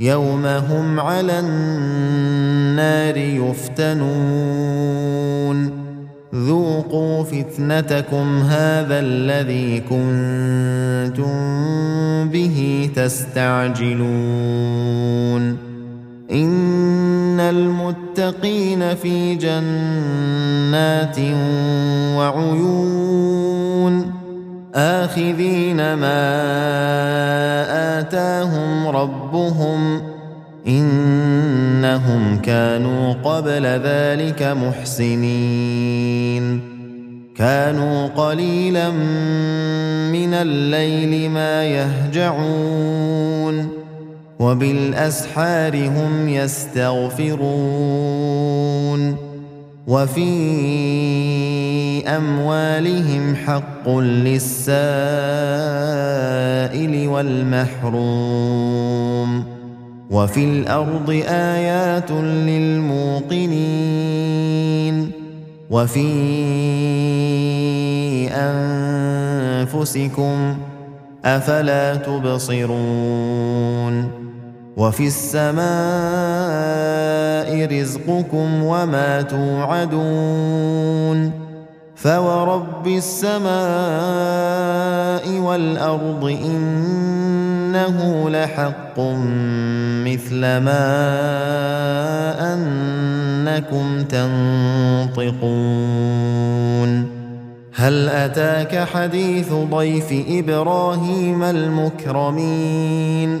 يوم هم على النار يفتنون ذوقوا فتنتكم هذا الذي كنتم به تستعجلون ان المتقين في جنات وعيون اخذين ما اتاهم ربهم إنهم كانوا قبل ذلك محسنين. كانوا قليلا من الليل ما يهجعون وبالأسحار هم يستغفرون. وفي أموالهم حق للسائل والمحروم وفي الأرض آيات للموقنين وفي أنفسكم أفلا تبصرون وفي السماء رزقكم وما توعدون فورب السماء والأرض إنه لحق مثل ما أنكم تنطقون هل أتاك حديث ضيف إبراهيم المكرمين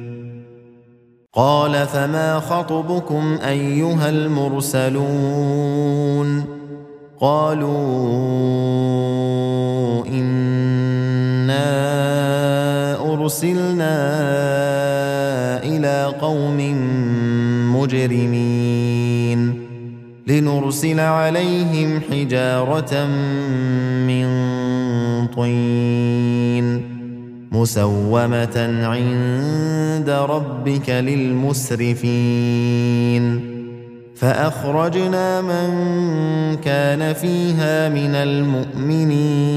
قال فما خطبكم أيها المرسلون قالوا إنا أرسلنا إلى قوم مجرمين لنرسل عليهم حجارة من طين مسومة عند ربك للمسرفين. فأخرجنا من كان فيها من المؤمنين.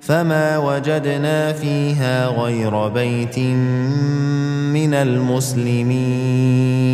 فما وجدنا فيها غير بيت من المسلمين.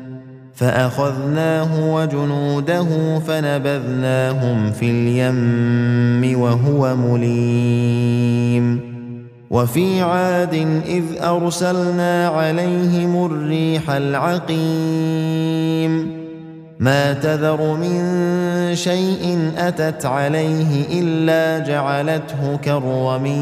فأخذناه وجنوده فنبذناهم في اليم وهو مليم. وفي عاد إذ أرسلنا عليهم الريح العقيم. ما تذر من شيء أتت عليه إلا جعلته كالرميم.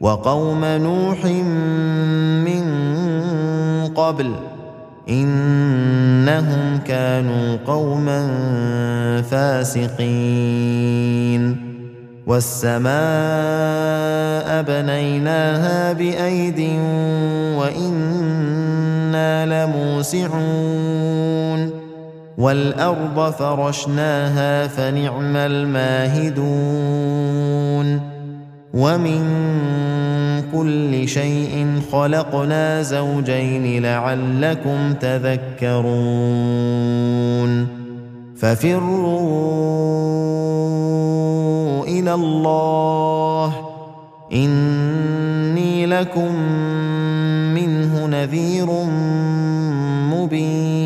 وقوم نوح من قبل إنهم كانوا قوما فاسقين. والسماء بنيناها بأيد وإنا لموسعون. والأرض فرشناها فنعم الماهدون. ومن كل شيء خلقنا زوجين لعلكم تذكرون ففروا إلى الله اني لكم منه نذير مبين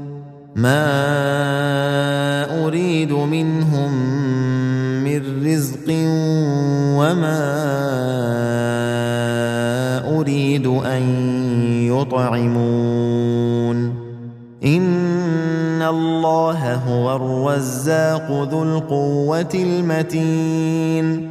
ما اريد منهم من رزق وما اريد ان يطعمون ان الله هو الرزاق ذو القوه المتين